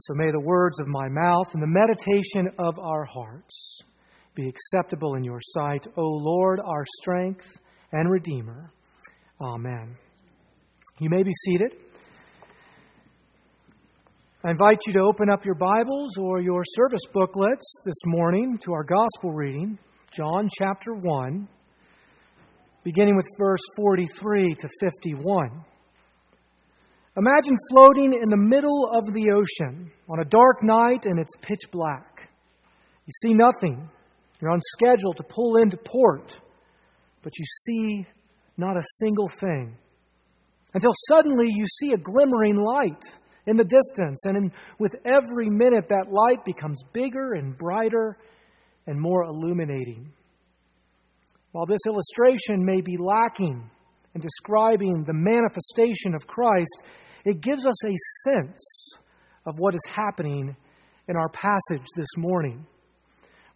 So may the words of my mouth and the meditation of our hearts be acceptable in your sight, O Lord, our strength and Redeemer. Amen. You may be seated. I invite you to open up your Bibles or your service booklets this morning to our gospel reading, John chapter 1, beginning with verse 43 to 51. Imagine floating in the middle of the ocean on a dark night and it's pitch black. You see nothing. You're on schedule to pull into port, but you see not a single thing. Until suddenly you see a glimmering light in the distance, and in, with every minute that light becomes bigger and brighter and more illuminating. While this illustration may be lacking in describing the manifestation of Christ, it gives us a sense of what is happening in our passage this morning.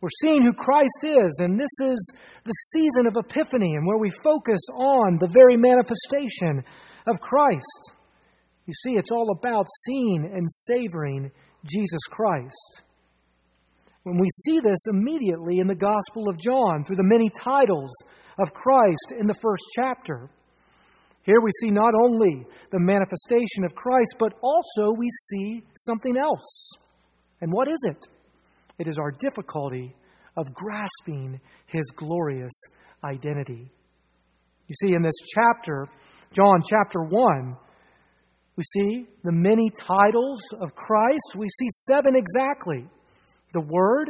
We're seeing who Christ is, and this is the season of Epiphany, and where we focus on the very manifestation of Christ. You see, it's all about seeing and savoring Jesus Christ. When we see this immediately in the Gospel of John through the many titles of Christ in the first chapter. Here we see not only the manifestation of Christ, but also we see something else. And what is it? It is our difficulty of grasping his glorious identity. You see, in this chapter, John chapter 1, we see the many titles of Christ. We see seven exactly the Word,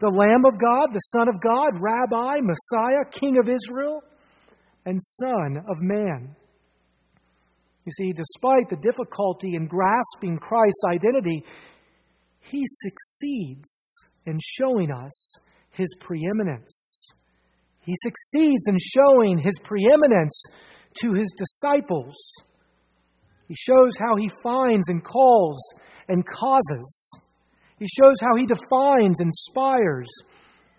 the Lamb of God, the Son of God, Rabbi, Messiah, King of Israel, and Son of Man. You see, despite the difficulty in grasping Christ's identity, he succeeds in showing us his preeminence. He succeeds in showing his preeminence to his disciples. He shows how he finds and calls and causes. He shows how he defines, inspires,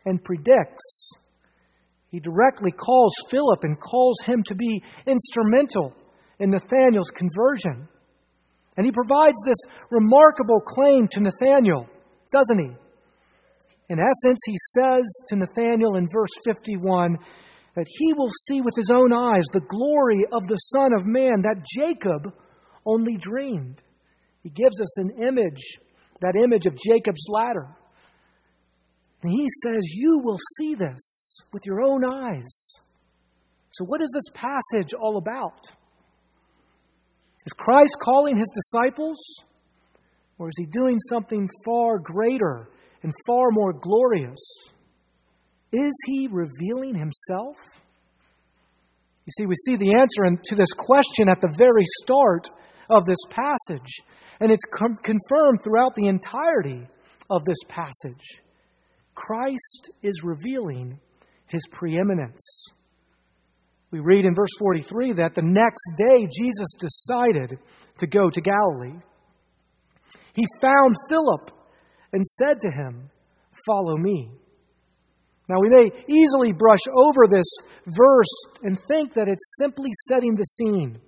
and predicts. He directly calls Philip and calls him to be instrumental in Nathanael's conversion. And he provides this remarkable claim to Nathanael, doesn't he? In essence, he says to Nathanael in verse 51 that he will see with his own eyes the glory of the Son of Man that Jacob only dreamed. He gives us an image, that image of Jacob's ladder. And he says, You will see this with your own eyes. So, what is this passage all about? Is Christ calling his disciples? Or is he doing something far greater and far more glorious? Is he revealing himself? You see, we see the answer to this question at the very start of this passage, and it's com- confirmed throughout the entirety of this passage. Christ is revealing his preeminence. We read in verse 43 that the next day Jesus decided to go to Galilee. He found Philip and said to him, Follow me. Now, we may easily brush over this verse and think that it's simply setting the scene.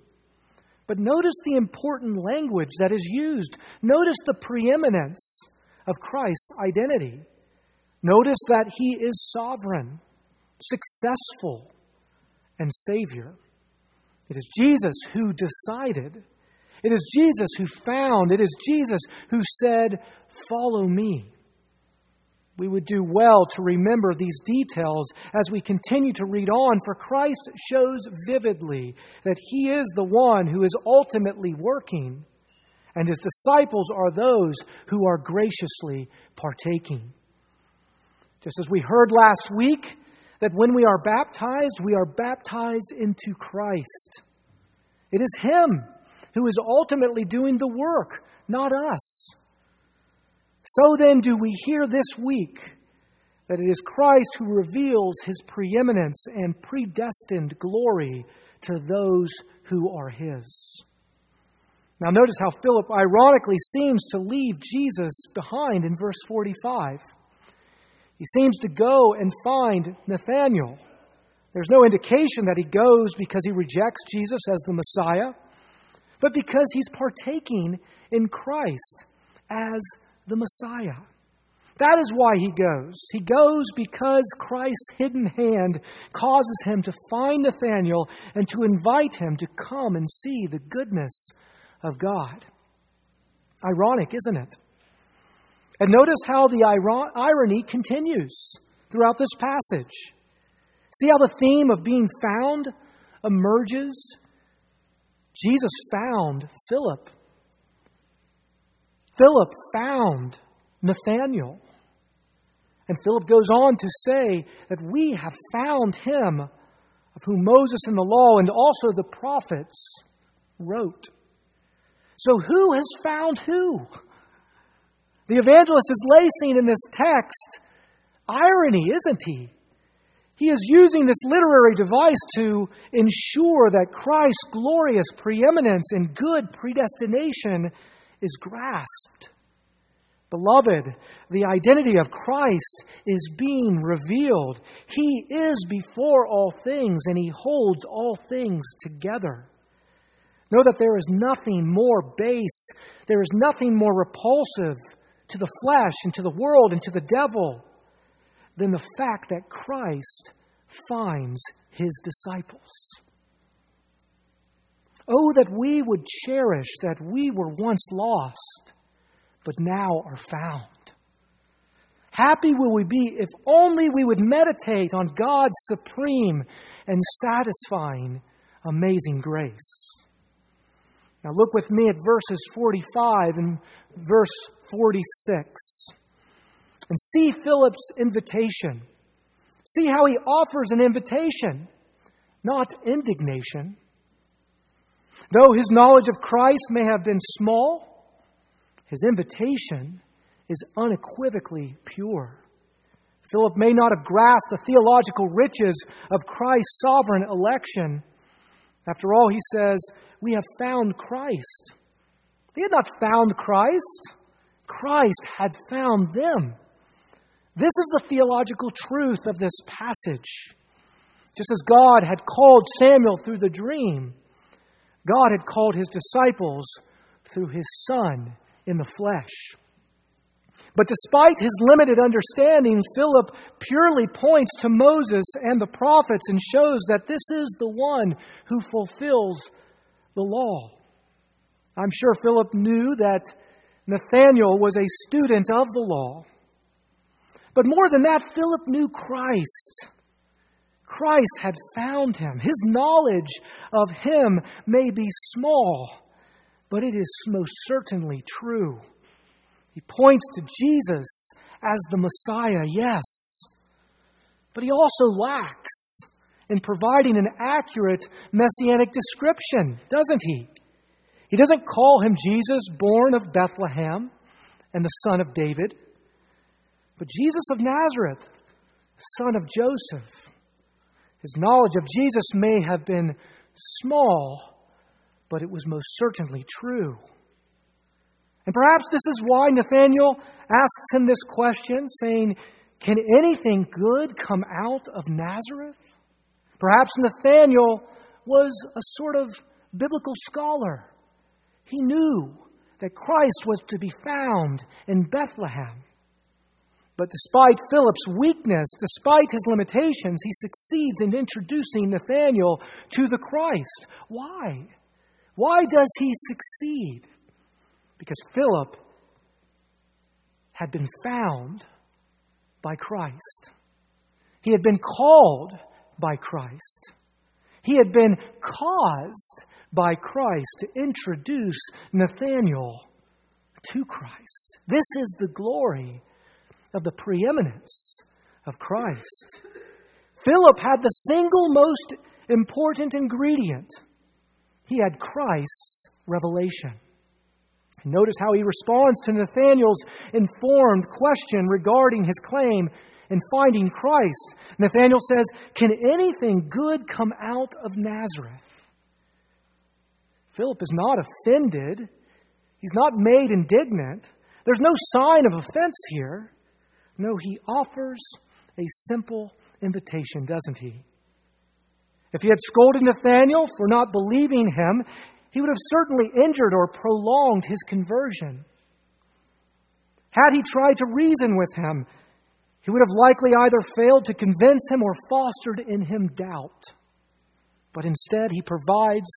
But notice the important language that is used. Notice the preeminence of Christ's identity. Notice that he is sovereign, successful, and Savior. It is Jesus who decided. It is Jesus who found. It is Jesus who said, Follow me. We would do well to remember these details as we continue to read on, for Christ shows vividly that He is the one who is ultimately working, and His disciples are those who are graciously partaking. Just as we heard last week, that when we are baptized, we are baptized into Christ. It is Him who is ultimately doing the work, not us. So then, do we hear this week that it is Christ who reveals His preeminence and predestined glory to those who are His? Now, notice how Philip ironically seems to leave Jesus behind in verse 45. He seems to go and find Nathanael. There's no indication that he goes because he rejects Jesus as the Messiah, but because he's partaking in Christ as the Messiah. That is why he goes. He goes because Christ's hidden hand causes him to find Nathanael and to invite him to come and see the goodness of God. Ironic, isn't it? And notice how the irony continues throughout this passage. See how the theme of being found emerges? Jesus found Philip. Philip found Nathanael. And Philip goes on to say that we have found him of whom Moses in the law and also the prophets wrote. So, who has found who? The evangelist is lacing in this text irony, isn't he? He is using this literary device to ensure that Christ's glorious preeminence and good predestination is grasped. Beloved, the identity of Christ is being revealed. He is before all things, and He holds all things together. Know that there is nothing more base, there is nothing more repulsive to the flesh and to the world and to the devil than the fact that Christ finds His disciples. Oh, that we would cherish that we were once lost but now are found. Happy will we be if only we would meditate on God's supreme and satisfying, amazing grace. Now, look with me at verses 45 and verse 46 and see Philip's invitation. See how he offers an invitation, not indignation. Though his knowledge of Christ may have been small, his invitation is unequivocally pure. Philip may not have grasped the theological riches of Christ's sovereign election. After all, he says, We have found Christ. They had not found Christ, Christ had found them. This is the theological truth of this passage. Just as God had called Samuel through the dream, God had called his disciples through his Son in the flesh. But despite his limited understanding, Philip purely points to Moses and the prophets and shows that this is the one who fulfills the law. I'm sure Philip knew that Nathanael was a student of the law. But more than that, Philip knew Christ. Christ had found him. His knowledge of him may be small, but it is most certainly true. He points to Jesus as the Messiah, yes, but he also lacks in providing an accurate messianic description, doesn't he? He doesn't call him Jesus, born of Bethlehem and the son of David, but Jesus of Nazareth, son of Joseph. His knowledge of Jesus may have been small, but it was most certainly true. And perhaps this is why Nathanael asks him this question, saying, Can anything good come out of Nazareth? Perhaps Nathanael was a sort of biblical scholar. He knew that Christ was to be found in Bethlehem. But despite Philip's weakness, despite his limitations, he succeeds in introducing Nathanael to the Christ. Why? Why does he succeed? Because Philip had been found by Christ. He had been called by Christ. He had been caused by Christ to introduce Nathanael to Christ. This is the glory of the preeminence of Christ. Philip had the single most important ingredient he had Christ's revelation. Notice how he responds to Nathanael's informed question regarding his claim in finding Christ. Nathanael says, Can anything good come out of Nazareth? Philip is not offended. He's not made indignant. There's no sign of offense here. No, he offers a simple invitation, doesn't he? If he had scolded Nathanael for not believing him, he would have certainly injured or prolonged his conversion. Had he tried to reason with him, he would have likely either failed to convince him or fostered in him doubt. But instead, he provides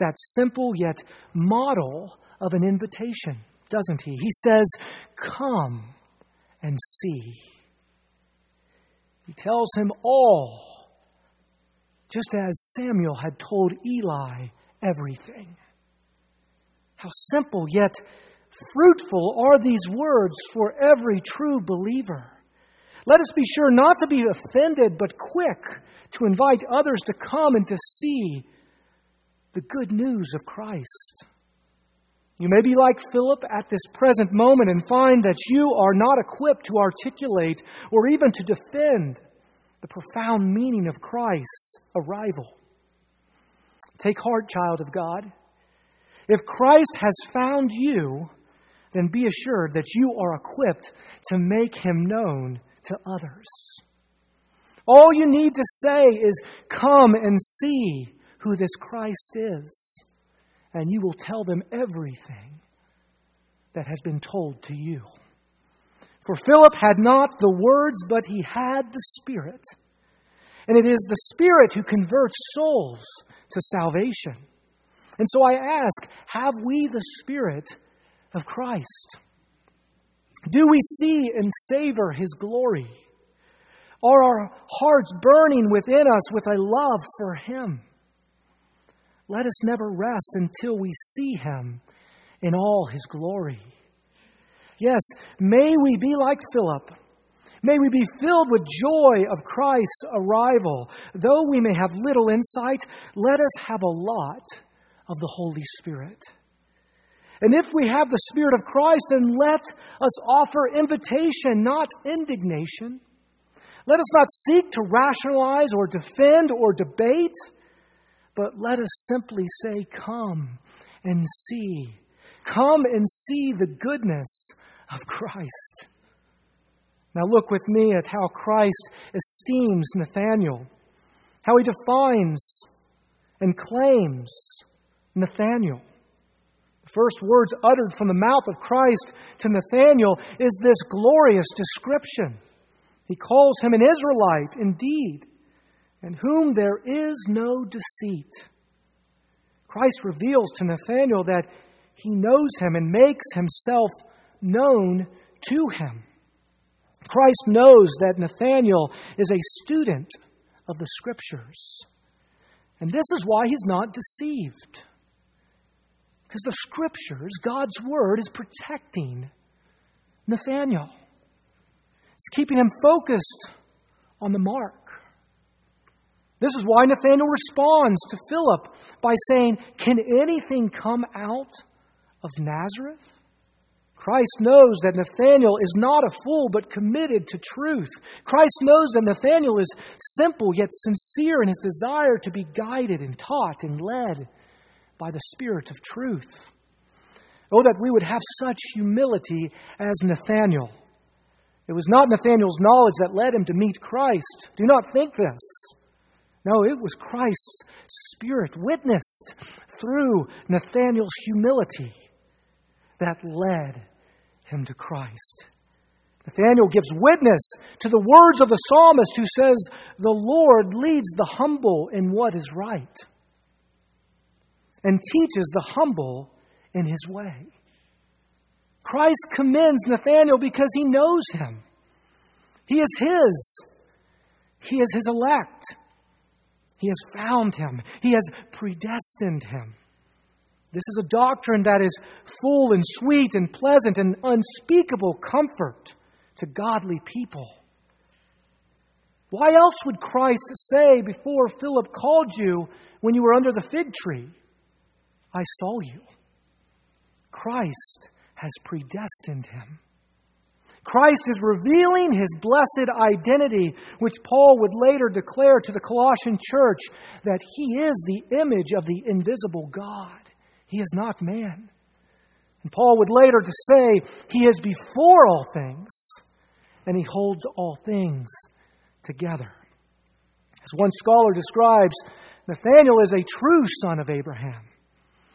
that simple yet model of an invitation, doesn't he? He says, Come and see. He tells him all, just as Samuel had told Eli everything. How simple yet fruitful are these words for every true believer. Let us be sure not to be offended, but quick to invite others to come and to see the good news of Christ. You may be like Philip at this present moment and find that you are not equipped to articulate or even to defend the profound meaning of Christ's arrival. Take heart, child of God. If Christ has found you, then be assured that you are equipped to make him known to others. All you need to say is, Come and see who this Christ is, and you will tell them everything that has been told to you. For Philip had not the words, but he had the Spirit. And it is the Spirit who converts souls to salvation. And so I ask, have we the Spirit of Christ? Do we see and savor His glory? Are our hearts burning within us with a love for Him? Let us never rest until we see Him in all His glory. Yes, may we be like Philip. May we be filled with joy of Christ's arrival. Though we may have little insight, let us have a lot of the Holy Spirit. And if we have the Spirit of Christ, then let us offer invitation, not indignation. Let us not seek to rationalize or defend or debate, but let us simply say, Come and see. Come and see the goodness of Christ. Now, look with me at how Christ esteems Nathanael, how he defines and claims Nathanael The first words uttered from the mouth of Christ to Nathanael is this glorious description. He calls him an Israelite indeed, in whom there is no deceit. Christ reveals to Nathanael that he knows him and makes himself known to him. Christ knows that Nathanael is a student of the Scriptures. And this is why he's not deceived. Because the scriptures, God's word, is protecting Nathanael. It's keeping him focused on the mark. This is why Nathanael responds to Philip by saying, Can anything come out of Nazareth? Christ knows that Nathanael is not a fool, but committed to truth. Christ knows that Nathanael is simple yet sincere in his desire to be guided and taught and led by the Spirit of truth. Oh, that we would have such humility as Nathanael. It was not Nathanael's knowledge that led him to meet Christ. Do not think this. No, it was Christ's Spirit witnessed through Nathanael's humility that led him to Christ. Nathanael gives witness to the words of the psalmist who says, The Lord leads the humble in what is right and teaches the humble in his way. Christ commends Nathanael because he knows him. He is his. He is his elect. He has found him. He has predestined him. This is a doctrine that is full and sweet and pleasant and unspeakable comfort to godly people. Why else would Christ say before Philip called you when you were under the fig tree? I saw you. Christ has predestined him. Christ is revealing his blessed identity, which Paul would later declare to the Colossian church that he is the image of the invisible God. He is not man. And Paul would later to say he is before all things and he holds all things together. As one scholar describes, Nathanael is a true son of Abraham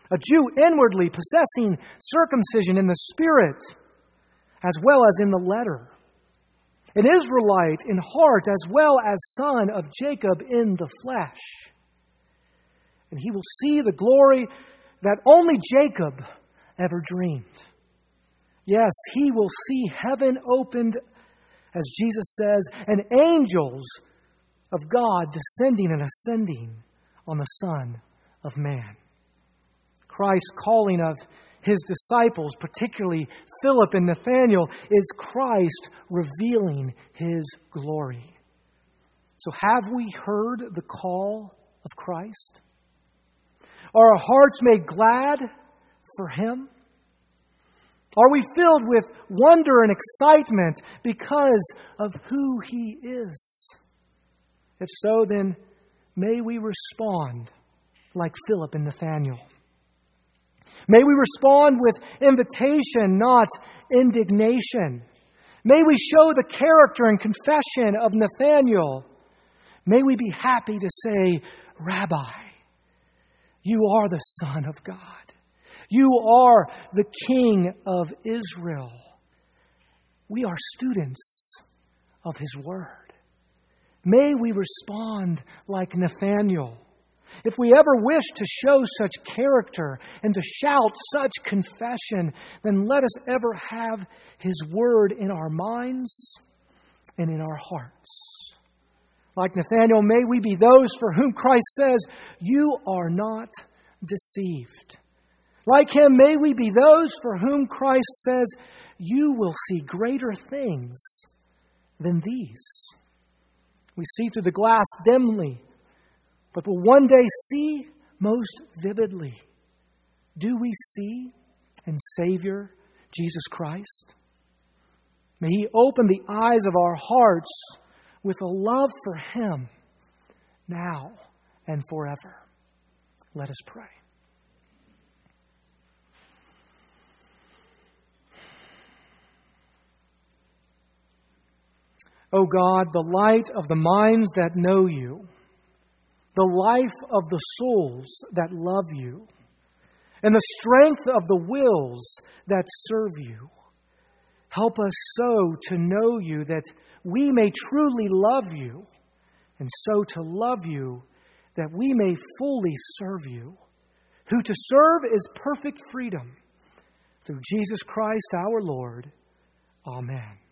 a Jew inwardly possessing circumcision in the Spirit, as well as in the letter, an Israelite in heart as well as son of Jacob in the flesh. And he will see the glory that only Jacob ever dreamed. Yes, he will see heaven opened, as Jesus says, and angels of God descending and ascending on the Son of Man. Christ's calling of his disciples, particularly Philip and Nathanael, is Christ revealing his glory. So, have we heard the call of Christ? Are our hearts made glad for him? Are we filled with wonder and excitement because of who he is? If so, then may we respond like Philip and Nathanael. May we respond with invitation, not indignation. May we show the character and confession of Nathanael. May we be happy to say, Rabbi, you are the Son of God. You are the King of Israel. We are students of His Word. May we respond like Nathanael if we ever wish to show such character and to shout such confession, then let us ever have His word in our minds and in our hearts. Like Nathanael, may we be those for whom Christ says, You are not deceived. Like him, may we be those for whom Christ says, You will see greater things than these. We see through the glass dimly but will one day see most vividly. Do we see in Savior Jesus Christ? May He open the eyes of our hearts with a love for Him now and forever. Let us pray. O oh God, the light of the minds that know you the life of the souls that love you, and the strength of the wills that serve you. Help us so to know you that we may truly love you, and so to love you that we may fully serve you, who to serve is perfect freedom. Through Jesus Christ our Lord. Amen.